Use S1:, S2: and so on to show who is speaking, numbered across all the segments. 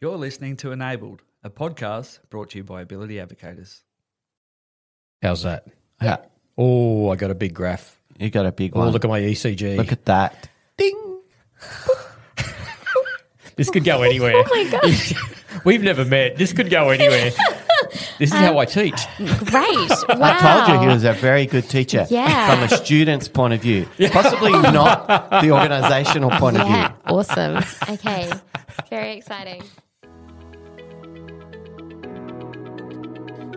S1: You're listening to Enabled, a podcast brought to you by Ability Advocators.
S2: How's that?
S3: Yeah.
S2: Oh, I got a big graph.
S3: You got a big
S2: Oh,
S3: one.
S2: look at my ECG.
S3: Look at that. Ding.
S2: this could go anywhere.
S4: Oh my gosh.
S2: We've never met. This could go anywhere. this is how um, I teach.
S4: Great. Wow.
S3: I told you he was a very good teacher
S4: Yeah.
S3: from a student's point of view, possibly not the organisational point of
S4: Yeah.
S3: view.
S4: Awesome. Okay. Very exciting.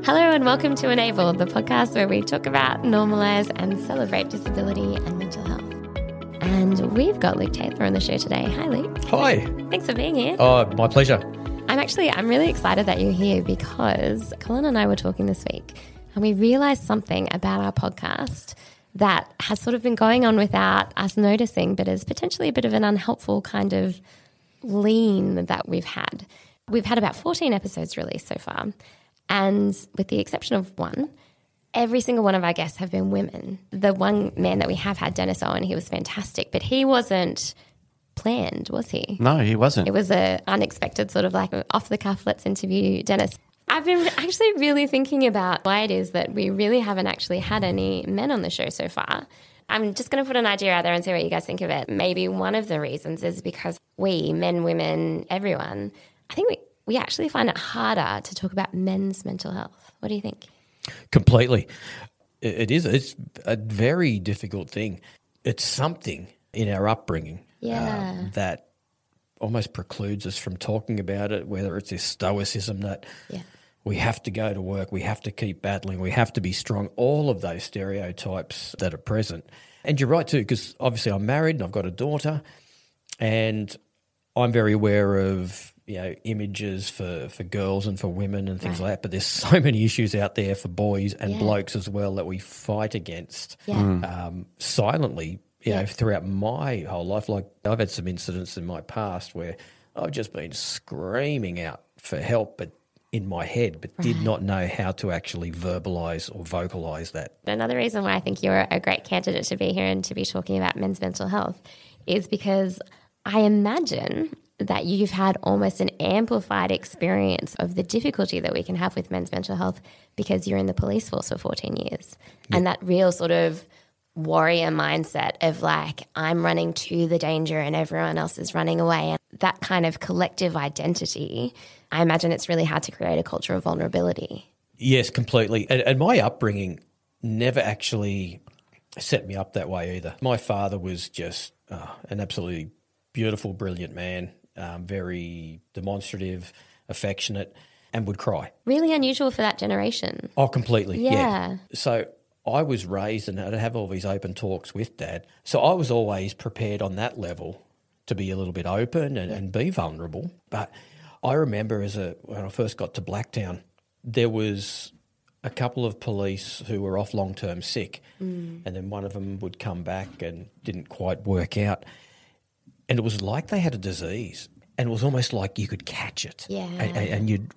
S4: Hello and welcome to Enable, the podcast where we talk about, normalize, and celebrate disability and mental health. And we've got Luke Taylor on the show today. Hi, Luke.
S2: Hi.
S4: Thanks for being here.
S2: Oh, my pleasure.
S4: I'm actually I'm really excited that you're here because Colin and I were talking this week and we realized something about our podcast that has sort of been going on without us noticing, but is potentially a bit of an unhelpful kind of lean that we've had. We've had about 14 episodes released so far, and with the exception of one, every single one of our guests have been women. The one man that we have had, Dennis Owen, he was fantastic, but he wasn't planned, was he?
S3: No, he wasn't.
S4: It was an unexpected sort of like off the cuff. Let's interview Dennis. I've been actually really thinking about why it is that we really haven't actually had any men on the show so far. I'm just going to put an idea out there and see what you guys think of it. Maybe one of the reasons is because we, men, women, everyone, I think we, we actually find it harder to talk about men's mental health. What do you think?
S2: Completely. It is. It's a very difficult thing. It's something in our upbringing
S4: Yeah.
S2: um, that almost precludes us from talking about it, whether it's this stoicism that
S4: Yeah.
S2: we have to go to work, we have to keep battling, we have to be strong, all of those stereotypes that are present. And you're right too, because obviously I'm married and I've got a daughter, and I'm very aware of you know images for, for girls and for women and things like that. But there's so many issues out there for boys and
S4: Yeah.
S2: blokes as well that we fight against
S4: Yeah.
S2: um, silently. You know, throughout my whole life, like I've had some incidents in my past where I've just been screaming out for help, but in my head, but did not know how to actually verbalize or vocalize that.
S4: Another reason why I think you're a great candidate to be here and to be talking about men's mental health is because I imagine that you've had almost an amplified experience of the difficulty that we can have with men's mental health because you're in the police force for 14 years. And that real sort of warrior mindset of like, I'm running to the danger and everyone else is running away. And that kind of collective identity, I imagine it's really hard to create a culture of vulnerability.
S2: Yes, completely. And, and my upbringing never actually set me up that way either. My father was just uh, an absolutely beautiful, brilliant man, um, very demonstrative, affectionate, and would cry.
S4: Really unusual for that generation.
S2: Oh, completely. Yeah.
S4: Yeah.
S2: So I was raised and I'd have all these open talks with dad. So I was always prepared on that level to be a little bit open and, and be vulnerable. But I remember as a when I first got to Blacktown, there was a couple of police who were off long term sick, and then one of them would come back and didn't quite work out, and it was like they had a disease, and it was almost like you could catch it,
S4: Yeah.
S2: and, and- you'd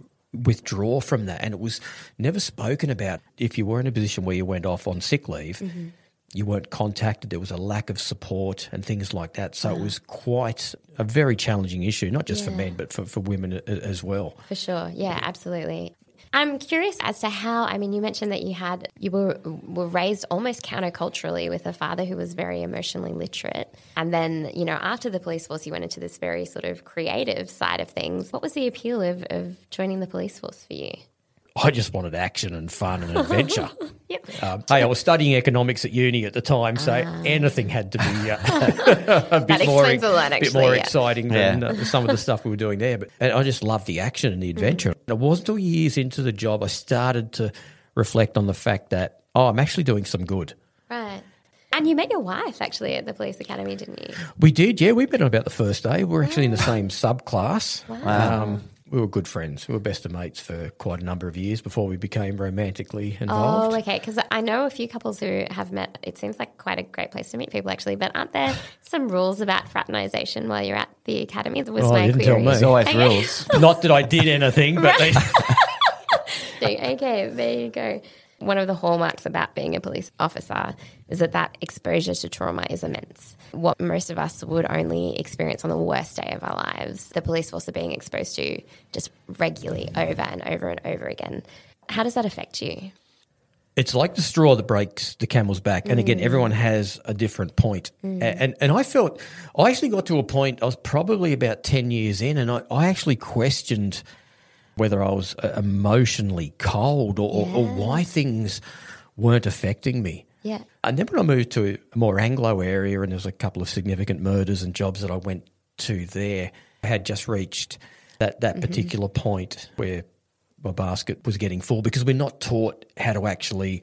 S2: withdraw from that, and it was never spoken about. If you were in a position where you went off on sick leave. Mm-hmm. You weren't contacted. There was a lack of support and things like that. So it was quite a very challenging issue, not just for men, but for, for women as well.
S4: For sure. Yeah, absolutely. I'm curious as to how, I mean, you mentioned that you had, you were, were raised almost counterculturally with a father who was very emotionally literate. And then, you know, after the police force, you went into this very sort of creative side of things. What was the appeal of, of joining the police force for you?
S2: I just wanted action and fun and adventure.
S4: Yep.
S2: Um, hey, I was studying economics at uni at the time, so anything had to be uh, a bit more,
S4: a lot,
S2: bit more
S4: yeah.
S2: exciting than
S3: Yeah.
S2: uh, some of the stuff we were doing there. But and I just loved the action and the adventure.
S4: Mm-hmm.
S2: It wasn't until years into the job I started to reflect on the fact that oh, I'm actually doing some good.
S4: Right. And you met your wife actually at the police academy, didn't you?
S2: We did, yeah. We met on about the first day. We were actually in the same subclass. Um, we were good friends. We were best of mates for quite a number of years before we became romantically involved.
S4: Oh, okay. Because I know a few couples who have met. It seems like quite a great place to meet people, actually. But aren't there some rules about fraternization while you're at the academy? That was
S2: Oh,
S4: my
S2: you didn't tell
S4: query.
S2: me.
S3: There's always
S4: Okay.
S3: rules.
S2: Not that I did anything, but they,
S4: okay, there you go. One of the hallmarks about being a police officer is that that exposure to trauma is immense. What most of us would only experience on the worst day of our lives, the police force are being exposed to just regularly over and over and over again. How does that affect you?
S2: it's like the straw that breaks the camel's back. And again, mm. everyone has a different point. Mm. A- And, and I felt, I actually got to a point, I was probably about 10 years in, and I, I actually questioned whether I was uh, emotionally cold or, or, or why things weren't affecting me.
S4: Yeah.
S2: And then when I moved to a more Anglo area, and there was a couple of significant murders and jobs that I went to there, I had just reached that, that particular point where my basket was getting full because we're not taught how to actually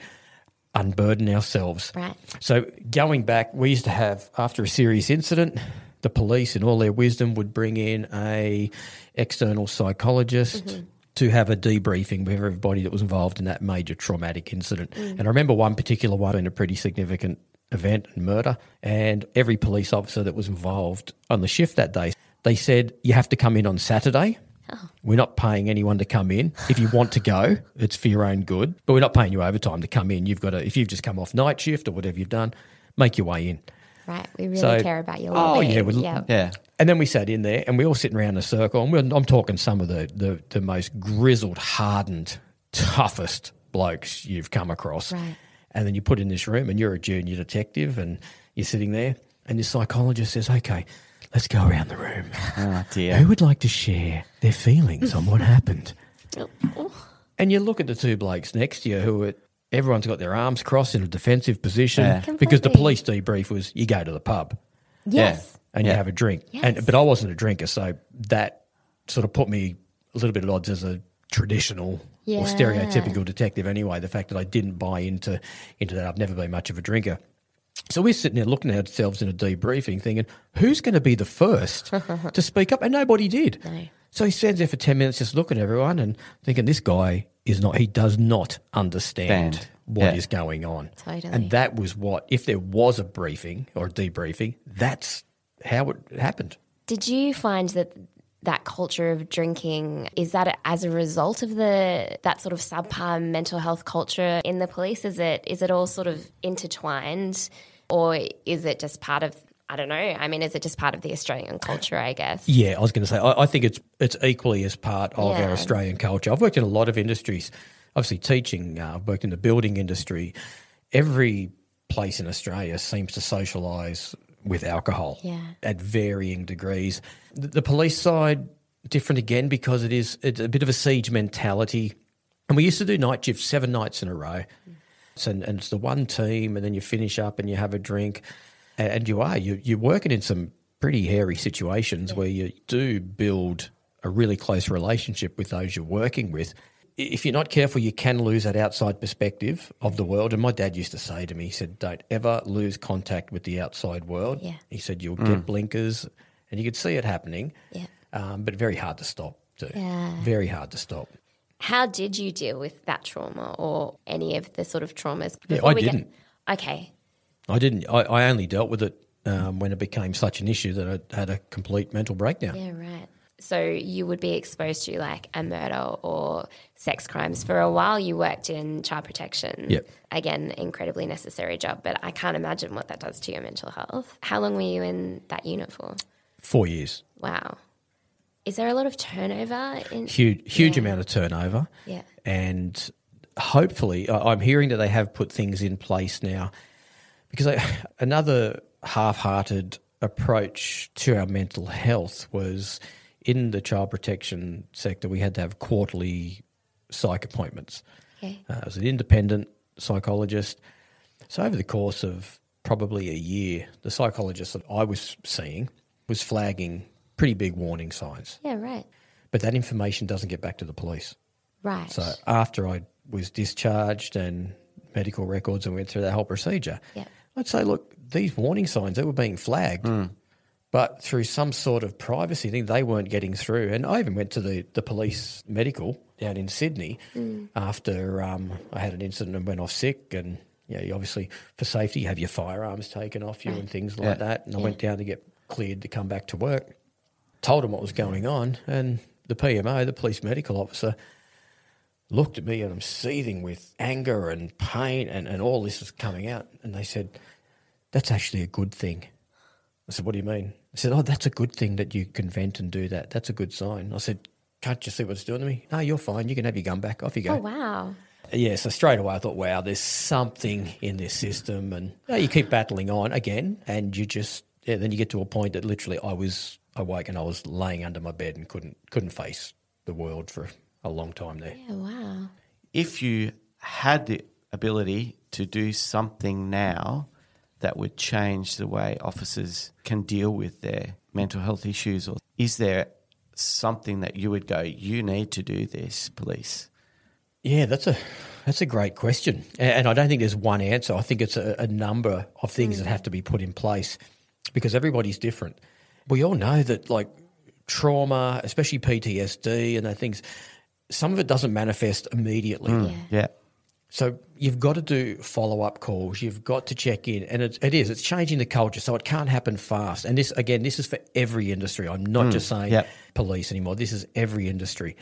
S2: unburden ourselves.
S4: Right.
S2: So going back, we used to have after a serious incident, the police in all their wisdom would bring in a external psychologist mm-hmm. to have a debriefing with everybody that was involved in that major traumatic incident. Mm. And I remember one particular one in a pretty significant event and murder, and every police officer that was involved on the shift that day, they said you have to come in on Saturday. Oh. We're not paying anyone to come in. If you want to go, it's for your own good. But we're not paying you overtime to come in. You've got to, if you've just come off night shift or whatever you've done, make your way in.
S4: Right. We really
S2: So-
S4: care about your
S2: life.
S4: Oh,
S2: yeah, we-
S4: yeah.
S3: Yeah.
S2: And then we sat in there and we all sitting around in a circle. And we're, I'm talking some of the, the, the most grizzled, hardened, toughest blokes you've come across.
S4: Right.
S2: And then you put in this room and you're a junior detective and you're sitting there and this psychologist says, okay, let's go around the room.
S3: Oh, dear.
S2: Who would like to share their feelings on what happened? And you look at the two blokes next to you who are, everyone's got their arms crossed in a defensive position
S3: Yeah.
S2: because the
S4: Completely.
S2: police debrief was you go to the pub
S4: Yes.
S2: and you
S3: Yeah.
S2: have a drink.
S4: Yes.
S2: And but I wasn't a drinker, so that sort of put me a little bit at odds as a traditional
S4: Yeah.
S2: or stereotypical detective anyway. The fact that I didn't buy into into that, I've never been much of a drinker. So we're sitting there looking at ourselves in a debriefing, thinking, who's going to be the first to speak up? And nobody did.
S4: No.
S2: So he stands there for 10 minutes just looking at everyone and thinking, this guy is not, he does not understand
S3: Stand.
S2: what is
S3: Yeah.
S2: going on.
S4: Totally.
S2: And that was what, if there was a briefing or a debriefing, that's how it happened.
S4: Did you find that that culture of drinking is that as a result of the that sort of subpar mental health culture in the police? Is it is it all sort of intertwined, or is it just part of? I don't know. I mean, is it just part of the Australian culture? I guess.
S2: Yeah, I was going to say, I, I think it's it's equally as part of
S4: Yeah.
S2: our Australian culture. I've worked in a lot of industries, obviously teaching. Uh, I've worked in the building industry. Every place in Australia seems to socialise with alcohol
S4: Yeah.
S2: at varying degrees. The, the police side different again because it is it's a bit of a siege mentality. And we used to do night shifts seven nights in a row. So, and, and it's the one team, and then you finish up and you have a drink, and, and you are you, you're working in some pretty hairy situations where you do build a really close relationship with those you're working with. If you're not careful, you can lose that outside perspective of the world. And my dad used to say to me, he said, "Don't ever lose contact with the outside world."
S4: Yeah.
S2: He said, "You'll get blinkers," and you could see it happening,
S4: Yeah.
S2: um, but very hard to stop. Too.
S4: Yeah.
S2: Very hard to stop.
S4: How did you deal with that trauma or any of the sort of traumas?
S2: Yeah, I
S4: we
S2: didn't.
S4: okay.
S2: I didn't. I, I only dealt with it um, when it became such an issue that I had a complete mental breakdown.
S4: Yeah, right. So you would be exposed to like a murder or sex crimes for a while. You worked in child protection.
S2: Yep.
S4: Again, incredibly necessary job, but I can't imagine what that does to your mental health. How long were you in that unit for?
S2: Four years.
S4: Wow. Is there a lot of turnover in
S2: Huge, huge
S4: Yeah.
S2: amount of turnover.
S4: Yeah.
S2: And hopefully, I'm hearing that they have put things in place now because I, another half-hearted approach to our mental health was in the child protection sector. We had to have quarterly psych appointments.
S4: Okay.
S2: Uh, I was an independent psychologist. So over the course of probably a year, the psychologist that I was seeing was flagging pretty big warning signs.
S4: Yeah, right.
S2: But that information doesn't get back to the police.
S4: Right.
S2: So after I was discharged and medical records and went through that whole procedure,
S4: Yeah.
S2: I'd say, look, these warning signs, they were being flagged, but through some sort of privacy thing, they weren't getting through. And I even went to the, the police medical down in Sydney after um, I had an incident and went off sick. And, you know, you obviously, for safety, you have your firearms taken off you and things like
S3: Yeah.
S2: that. And I went down to get cleared to come back to work, told them what was going on. And the PMO, the police medical officer, looked at me and I'm seething with anger and pain and, and all this was coming out. And they said, That's actually a good thing. I said, What do you mean? I said, Oh, that's a good thing that you can vent and do that. That's a good sign. I said, Can't you see what it's doing to me? No, you're fine. You can have your gun back. Off you go.
S4: Oh, wow.
S2: Yeah, so straight away I thought, wow, there's something in this system, and you, know, you keep battling on again, and you just yeah, then you get to a point that literally I was awake and I was laying under my bed and couldn't couldn't face the world for a long time there.
S4: Yeah, wow.
S3: If you had the ability to do something now that would change the way officers can deal with their mental health issues, or is there something that you would go, you need to do this, police?
S2: Yeah, that's a that's a great question, and I don't think there's one answer. I think it's a, a number of things that hmm. have to be put in place because everybody's different. We all know that like trauma, especially PTSD and those things, some of it doesn't manifest immediately. Hmm.
S4: Yeah.
S3: Yeah.
S2: So you've got to do follow up calls. You've got to check in, and it, it is. It's changing the culture, so it can't happen fast. And this again, this is for every industry. I'm not hmm. just saying
S3: Yep.
S2: police anymore. This is every industry.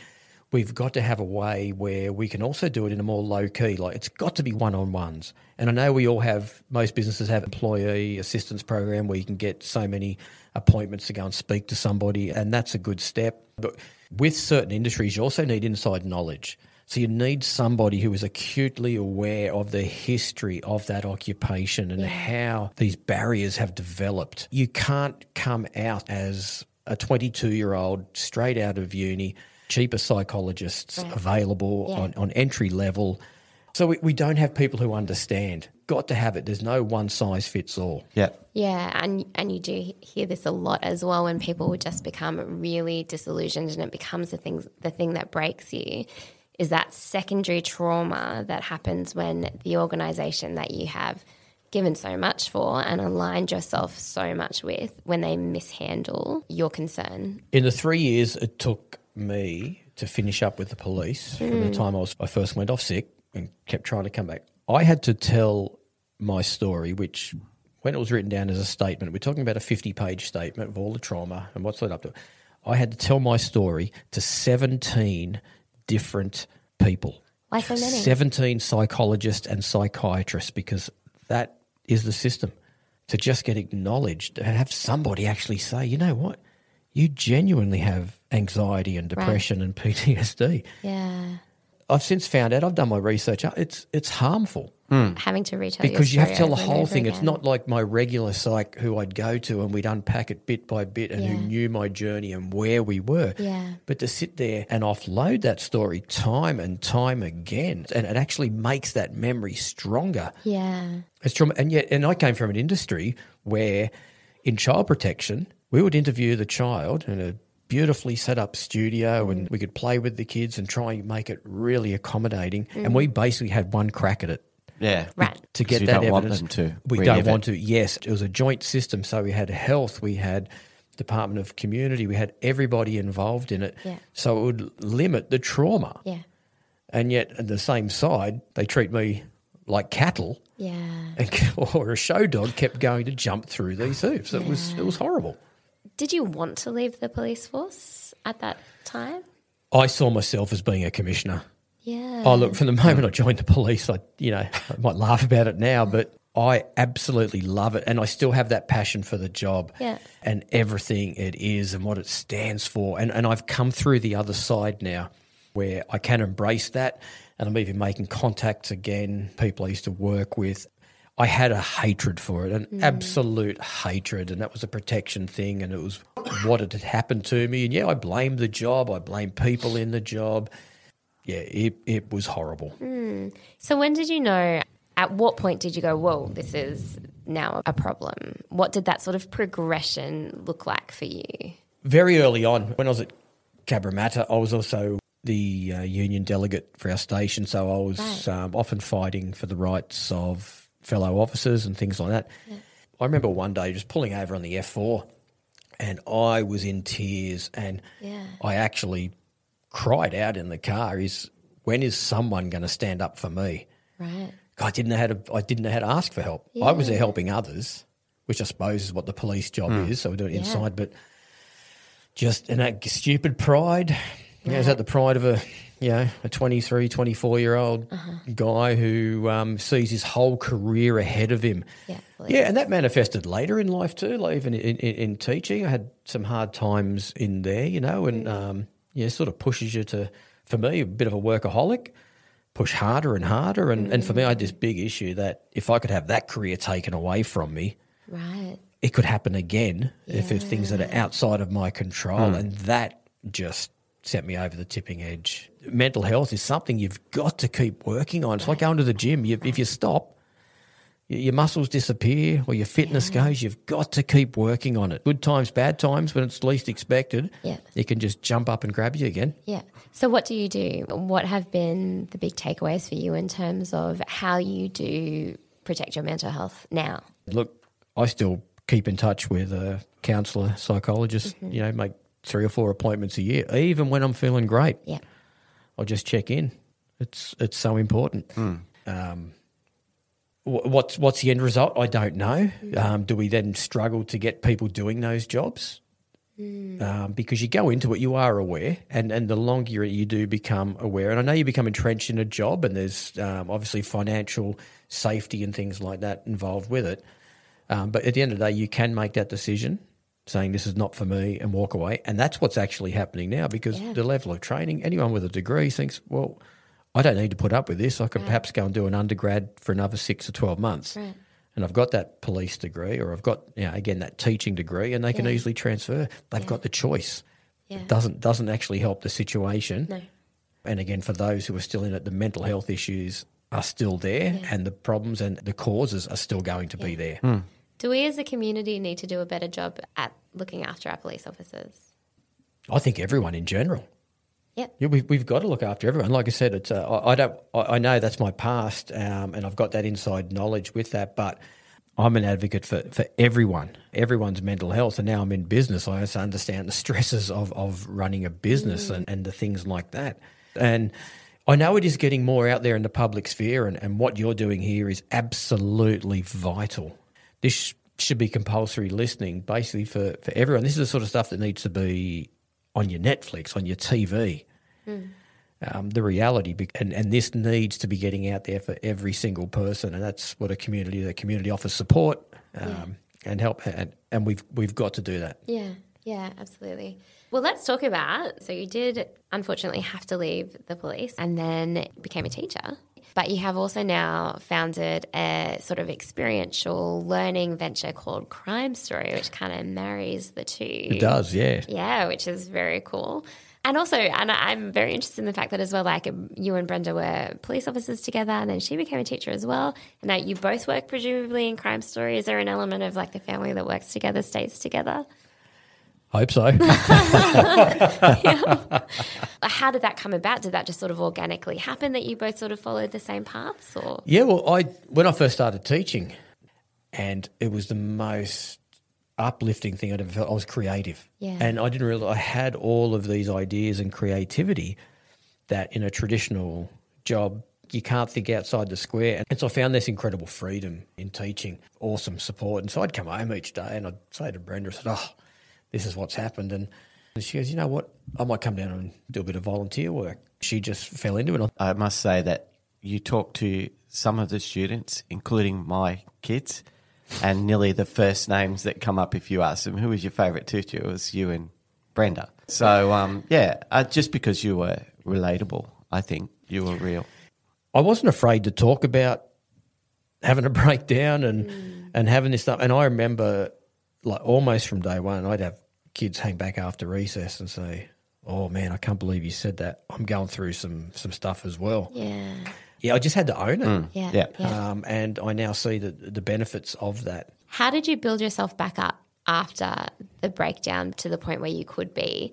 S2: We've got to have a way where we can also do it in a more low key. Like it's got to be one on ones. And I know we all have. Most businesses have employee assistance program where you can get so many appointments to go and speak to somebody, and that's a good step. But with certain industries, you also need inside knowledge. So you need somebody who is acutely aware of the history of that occupation and how these barriers have developed. You can't come out as a 22 year old straight out of uni, cheaper psychologists available
S4: Yeah.
S2: on, on entry level. So we, we don't have people who understand. Got to have it. There's no one size fits all.
S3: Yeah.
S4: Yeah, and and you do hear this a lot as well when people just become really disillusioned and it becomes the thing the thing that breaks you is that secondary trauma that happens when the organization that you have given so much for and aligned yourself so much with when they mishandle your concern.
S2: In the three years it took me to finish up with the police from the mm. time I was I first went off sick and kept trying to come back, I had to tell my story, which when it was written down as a statement, we're talking about a 50 page statement of all the trauma and what's led up to it. I had to tell my story to 17 different people.
S4: Why so many?
S2: 17 psychologists and psychiatrists because that is the system. To just get acknowledged, and have somebody actually say, you know what, you genuinely have anxiety and depression and PTSD.
S4: Yeah.
S2: I've since found out, I've done my research, uh, it's, it's harmful
S4: Having to retell your
S2: because you have to tell the whole
S4: over
S2: thing. It's not like my regular psych who I'd go to and we'd unpack it bit by bit and
S4: Yeah.
S2: who knew my journey and where we were.
S4: Yeah.
S2: But to sit there and offload that story time and time again, and it actually makes that memory stronger.
S4: Yeah.
S2: It's trauma, and yet, and I came from an industry where, in child protection, we would interview the child and a beautifully set up studio, mm. and we could play with the kids and try and make it really accommodating. And mm. we basically had one crack at it
S3: Yeah.
S4: Right.
S2: to get that
S3: don't want
S2: evidence.
S3: them to
S2: we don't
S3: it.
S2: want to. Yes, it was a joint system, so we had health, we had Department of Community, we had everybody involved in it.
S4: Yeah.
S2: So it would limit the trauma,
S4: Yeah.
S2: and yet at the same side, they treat me like cattle.
S4: Yeah.
S2: and, or a show dog kept going to jump through these hoops. It was it was horrible.
S4: Did you want to leave the police force at that time?
S2: I saw myself as being a commissioner.
S4: Yeah.
S2: Oh, look, from the moment I joined the police, I you know I might laugh about it now, but I absolutely love it, and I still have that passion for the job
S4: Yeah.
S2: and everything it is and what it stands for. And and I've come through the other side now, where I can embrace that, and I'm even making contacts again. People I used to work with. I had a hatred for it, an absolute hatred, and that was a protection thing, and it was what had happened to me. And yeah, I blamed the job, I blamed people in the job. Yeah, it, it was horrible.
S4: So when did you know? At what point did you go, "Whoa, this is now a problem"? What did that sort of progression look like for you?
S2: Very early on, when I was at Cabramatta, I was also the uh, union delegate for our station, so I was
S4: Right.
S2: um, often fighting for the rights of fellow officers and things like that. I remember one day just pulling over on the F4 and I was in tears and
S4: Yeah.
S2: I actually cried out in the car is when is someone going to stand up for me?
S4: Right.
S2: I didn't know how to. I didn't know how to ask for help. I was there helping others, which I suppose is what the police job hmm. is. So we do it inside, but just and that stupid pride. You know, is that the pride of a you know, a 23, 24 year old
S4: Uh-huh.
S2: guy who um, sees his whole career ahead of him.
S4: Yeah,
S2: Yeah, and that manifested later in life too, like even in, in, in teaching. I had some hard times in there, you know, and um, yeah, sort of pushes you to, for me, a bit of a workaholic, push harder and harder. And, and for me, I had this big issue that if I could have that career taken away from me,
S4: Right.
S2: it could happen again if there's things that are outside of my control. And that just sent me over the tipping edge. Mental health is something you've got to keep working on. It's like going to the gym. You, if you stop, your muscles disappear or your fitness goes. You've got to keep working on it. Good times, bad times, when it's least expected,
S4: Yeah.
S2: it can just jump up and grab you again.
S4: Yeah. So, what do you do? What have been the big takeaways for you in terms of how you do protect your mental health now?
S2: Look, I still keep in touch with a counsellor, psychologist, mm-hmm. you know, make three or four appointments a year, even when I'm feeling great.
S4: Yeah.
S2: I'll just check in. It's it's so important. Um, what's what's the end result? I don't know. Um, do we then struggle to get people doing those jobs? Um, because you go into it, you are aware, and, and the longer you, you do become aware, and I know you become entrenched in a job, and there's um, obviously financial safety and things like that involved with it. Um, but at the end of the day, you can make that decision, saying this is not for me, and walk away. And that's what's actually happening now because
S4: Yeah.
S2: the level of training, anyone with a degree thinks, well, I don't need to put up with this. I could perhaps go and do an undergrad for another six or 12 months.
S4: Right.
S2: And I've got that police degree, or I've got, you know, again, that teaching degree, and they can
S4: Yeah.
S2: easily transfer. They've got the choice.
S4: Yeah.
S2: It doesn't, doesn't actually help the situation.
S4: No.
S2: And again, for those who are still in it, the mental health issues are still there, and the problems and the causes are still going to be there. Hmm.
S4: Do we as a community need to do a better job at looking after our police officers?
S2: I think everyone in general.
S4: Yep.
S2: Yeah, we've, we've got to look after everyone. Like I said, it's uh, I, I don't. I, I know that's my past, um, and I've got that inside knowledge with that. But I'm an advocate for, for everyone, everyone's mental health. And now I'm in business. I also understand the stresses of of running a business and, and the things like that. And I know it is getting more out there in the public sphere, and, and what you're doing here is absolutely vital. This sh- should be compulsory listening, basically for, for everyone. This is the sort of stuff that needs to be on your Netflix, on your TV. Um, the reality, be- and, and this needs to be getting out there for every single person, and that's what a community, the community offers support um, and help, and, and we've we've got to do that.
S4: Yeah, yeah, absolutely. Well, let's talk about. So, you did unfortunately have to leave the police and then became a teacher. But you have also now founded a sort of experiential learning venture called Crime Story, which kind of marries the two.
S2: It does, yeah.
S4: Yeah, which is very cool. And also, and I'm very interested in the fact that as well, like you and Brenda were police officers together, and then she became a teacher as well. And now you both work presumably in Crime Story. Is there an element of like the family that works together stays together?
S2: Hope so.
S4: How did that come about? Did that just sort of organically happen that you both sort of followed the same paths, or
S2: Yeah, well, I when I first started teaching, and it was the most uplifting thing I'd ever felt. I was creative,
S4: Yeah.
S2: and I didn't realize I had all of these ideas and creativity that in a traditional job you can't think outside the square. And so I found this incredible freedom in teaching, awesome support. And so I'd come home each day and I'd say to Brenda, I said, "Oh, this is what's happened," and she goes, "You know what? I might come down and do a bit of volunteer work." She just fell into it.
S3: I must say that you talk to some of the students, including my kids, and nearly the first names that come up if you ask them who was your favourite teacher, it was you and Brenda. So um, yeah, uh, just because you were relatable, I think you were real.
S2: I wasn't afraid to talk about having a breakdown and and having this stuff. And I remember, like almost from day one, I'd have kids hang back after recess and say, "Oh man, I can't believe you said that. I'm going through some some stuff as well."
S4: yeah,
S2: Yeah, I just had to own it,
S4: yeah,
S3: Yeah.
S4: yeah.
S2: um, and I now see the the benefits of that.
S4: How did you build yourself back up after the breakdown to the point where you could be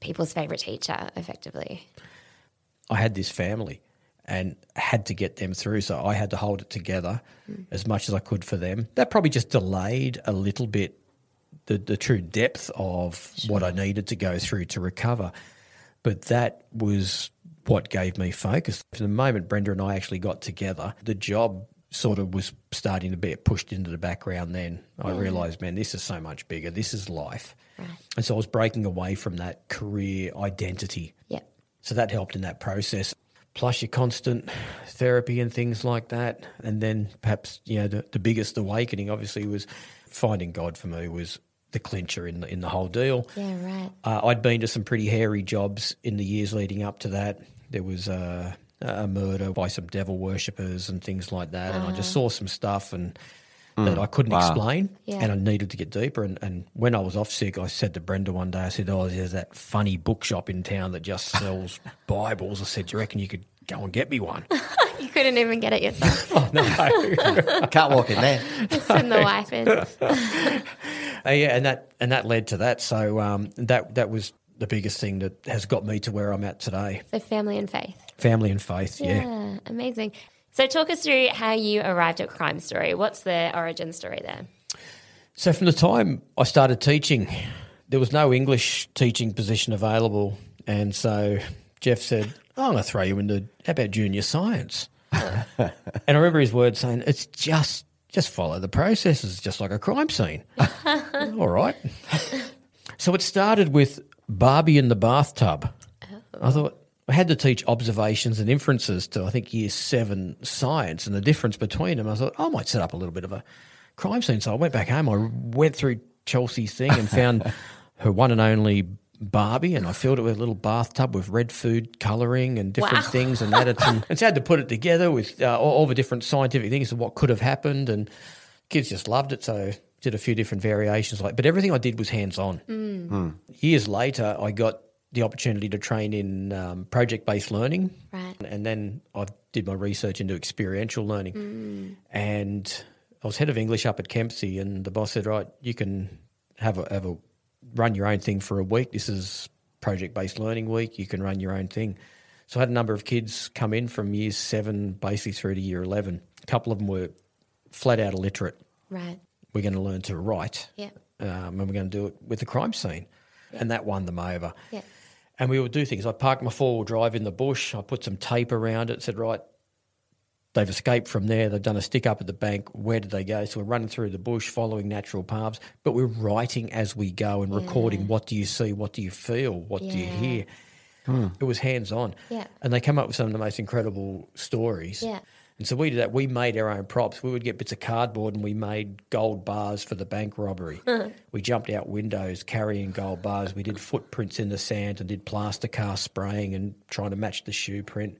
S4: people's favorite teacher, effectively?
S2: I had this family and had to get them through. So I had to hold it together as much as I could for them. That probably just delayed a little bit the, the true depth of what I needed to go through to recover. But that was what gave me focus. From the moment Brenda and I actually got together, the job sort of was starting to be pushed into the background then. I realised, man, this is so much bigger. This is life. And so I was breaking away from that career identity
S4: Yep.
S2: So that helped in that process. Plus your constant therapy and things like that. And then perhaps, you know, the, the biggest awakening obviously was finding God for me was the clincher in the, in the whole deal.
S4: Yeah, right.
S2: Uh, I'd been to some pretty hairy jobs in the years leading up to that. There was uh, a murder by some devil worshippers and things like that, and I just saw some stuff and that I couldn't
S3: Wow.
S2: explain,
S4: Yeah.
S2: and I needed to get deeper. And, and when I was off sick, I said to Brenda one day, I said, "Oh, there's that funny bookshop in town that just sells Bibles." I said, "Do you reckon you could go and get me one?"
S4: You couldn't even get it yourself.
S2: oh no.
S3: I can't walk in there.
S4: Send the wife in.
S2: Uh, yeah, and that and that led to that. So um, that that was the biggest thing that has got me to where I'm at today.
S4: So family and faith.
S2: Family and faith. yeah.
S4: Yeah, amazing. So talk us through how you arrived at Crime Story. What's the origin story there?
S2: So from the time I started teaching, there was no English teaching position available, and so Jeff said, "I'm going to throw you into how about junior science?" and I remember his words saying, "It's just just follow the processes, just like a crime scene." All right. so it started with Barbie in the bathtub. I oh. thought. I had to teach observations and inferences to, I think, year seven science and the difference between them. I thought, I might set up a little bit of a crime scene. So I went back home. I went through Chelsea's thing and found her one and only Barbie, and I filled it with a little bathtub with red food colouring and different
S4: Wow.
S2: things, and added some. and so I had to put it together with uh, all, all the different scientific things of what could have happened, and kids just loved it. So did a few different variations, like. But everything I did was hands on. Years later, I got the opportunity to train in um, project based learning,
S4: Right.
S2: and then I did my research into experiential learning. And I was head of English up at Kempsey, and the boss said, "Right, you can have a, have a run your own thing for a week. This is project based learning week. You can run your own thing." So I had a number of kids come in from year seven basically through to year eleven. A couple of them were flat out illiterate.
S4: Right.
S2: We're going to learn to write,
S4: Yeah.
S2: um, and we're going to do it with the crime scene, and that won them over.
S4: Yeah.
S2: And we would do things. I parked my four wheel drive in the bush. I put some tape around it. Said, right, they've escaped from there. They've done a stick up at the bank. Where did they go? So we're running through the bush, following natural paths, but we're writing as we go and recording. What do you see? What do you feel? What do you
S4: Yeah.
S2: hear? Hmm. It was hands on.
S4: Yeah.
S2: And they come up with some of the most incredible stories.
S4: Yeah.
S2: And so we did that. We made our own props. We would get bits of cardboard and we made gold bars for the bank robbery. we jumped out windows carrying gold bars. We did footprints in the sand and did plaster cast spraying and trying to match the shoe print.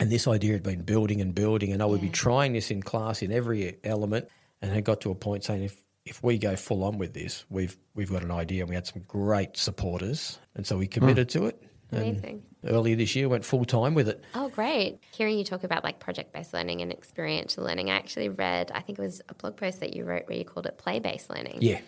S2: And this idea had been building and building. And I would be trying this in class in every element. And it got to a point saying, if, if we go full on with this, we've, we've got an idea. And we had some great supporters. And so we hmm. committed to it. And
S4: Amazing.
S2: earlier this year, went full time with it.
S4: Oh, great. Hearing you talk about like project based learning and experiential learning, I actually read, I think it was a blog post that you wrote where you called it play based learning.
S2: Yeah.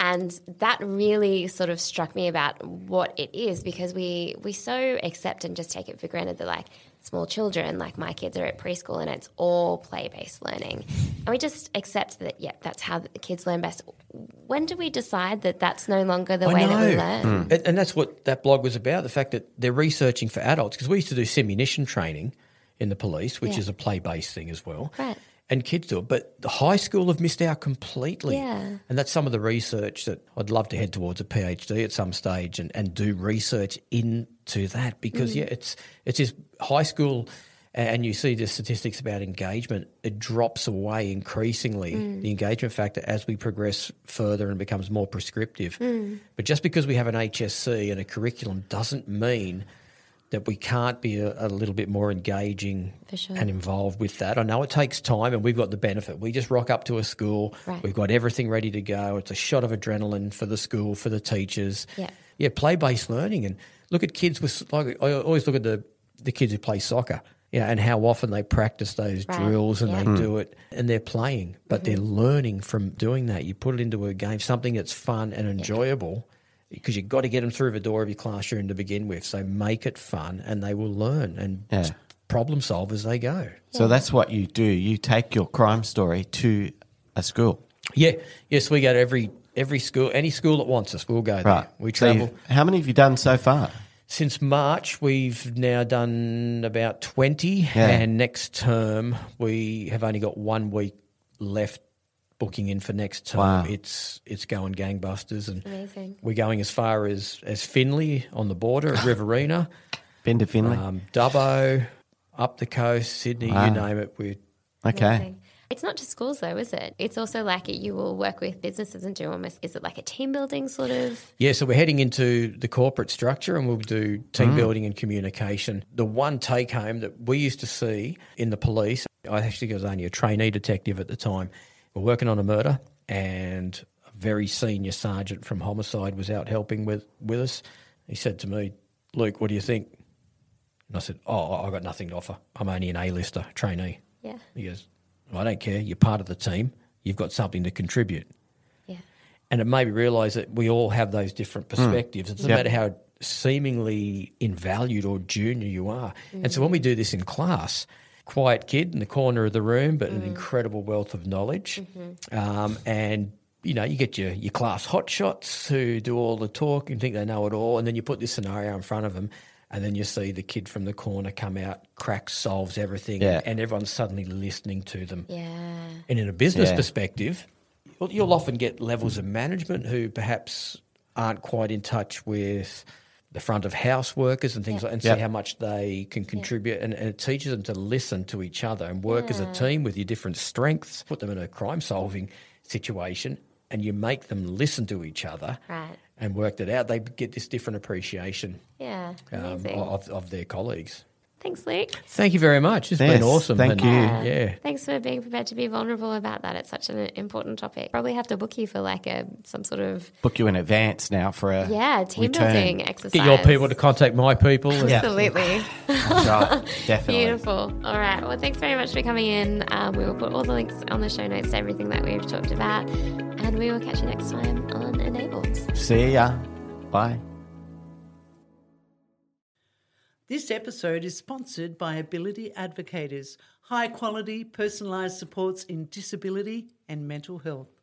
S4: And that really sort of struck me about what it is because we we so accept and just take it for granted that like small children, like my kids are at preschool and it's all play based learning. And we just accept that, yeah, that's how the kids learn best. When do we decide that that's no longer the
S2: I
S4: way that we
S2: know.
S4: learn? Hmm.
S2: And, and that's what that blog was about the fact that they're researching for adults because we used to do simunition training in the police, which
S4: Yeah.
S2: is a play based thing as well.
S4: Right.
S2: And kids do it, but the high school have missed out completely.
S4: Yeah.
S2: And that's some of the research that I'd love to head towards a PhD at some stage and, and do research into that because, mm. yeah, it's, it's this high school and you see the statistics about engagement, it drops away increasingly, mm. the engagement factor, as we progress further and becomes more prescriptive. Mm. But just because we have an HSC and a curriculum doesn't mean that we can't be a, a little bit more engaging
S4: sure.
S2: and involved with that. I know it takes time and we've got the benefit. We just rock up to a school,
S4: Right.
S2: we've got everything ready to go. It's a shot of adrenaline for the school, for the teachers.
S4: Yeah.
S2: Yeah, play based learning. And look at kids with, like, I always look at the, the kids who play soccer. Yeah, and how often they practice those
S4: Right,
S2: drills and
S4: yeah.
S2: they do it and they're playing, but they're mm-hmm. learning from doing that. You put it into a game, something that's fun and enjoyable, because you've got to get them through the door of your classroom to begin with. So make it fun and they will learn and
S3: Yeah.
S2: problem solve as they go.
S3: So that's what you do. You take your crime story to a school.
S2: Yeah, yes, we go to every every school, any school that wants us, we'll go there.
S3: Right.
S2: We
S3: So
S2: travel.
S3: how many have you done so far?
S2: Since March, we've now done about 20,
S3: Yeah.
S2: and next term, we have only got one week left booking in for next term.
S3: Wow.
S2: It's it's going gangbusters, and
S4: Amazing.
S2: we're going as far as, as Finley on the border at Riverina.
S3: Been to Finley?
S2: um, Dubbo, up the coast, Sydney,
S3: Wow.
S2: you name it. We're
S3: okay.
S4: Amazing. It's not just schools though, is it? It's also like you will work with businesses and do almost, is it like a team building sort of?
S2: Yeah, so we're heading into the corporate structure and we'll do team mm. building and communication. The one take home that we used to see in the police, I actually was only a trainee detective at the time. We're working on a murder and a very senior sergeant from homicide was out helping with, with us. He said to me, Luke, what do you think? And I said, Oh, I've got nothing to offer. I'm only an A-lister, trainee.
S4: Yeah.
S2: He goes, I don't care. You're part of the team. You've got something to contribute
S4: Yeah.
S2: and it made me realise that we all have those different hmm. perspectives. It doesn't
S3: Yep.
S2: matter how seemingly invalued or junior you are. And so when we do this in class, quiet kid in the corner of the room, but an mm. incredible wealth of knowledge, mm-hmm. um, and you know, you get your, your class hotshots who do all the talk and think they know it all, and then you put this scenario in front of them, and then you see the kid from the corner come out, cracks, solves everything,
S3: Yeah.
S2: and everyone's suddenly listening to them.
S4: Yeah.
S2: And in a business
S3: Yeah.
S2: perspective, you'll, you'll often get levels of management who perhaps aren't quite in touch with the front of house workers and things
S4: Yeah.
S2: like and see how much they can contribute and, and it teaches them to listen to each other and work as a team with your different strengths put them in a crime solving situation and you make them listen to each other
S4: Right.
S2: And worked it out they get this different appreciation
S4: Yeah.
S2: um, of, of their colleagues
S4: Thanks, Luke.
S2: thank you very much it's
S3: Yes,
S2: been awesome
S3: thank
S2: and,
S3: you.
S2: uh, yeah
S4: Thanks for being prepared to be vulnerable about that. It's such an important topic. Probably have to book you for like a some sort of
S3: Book you in advance now for a
S4: yeah team
S3: return.
S4: building exercise.
S2: get your people to contact my people.
S4: Absolutely.
S3: That's right, definitely.
S4: Beautiful. All right. Well, thanks very much for coming in. Um, we will put all the links on the show notes to everything that we've talked about. And we will catch you next time on Enabled.
S3: See ya. Bye.
S5: This episode is sponsored by Ability Advocators, high quality personalised supports in disability and mental health.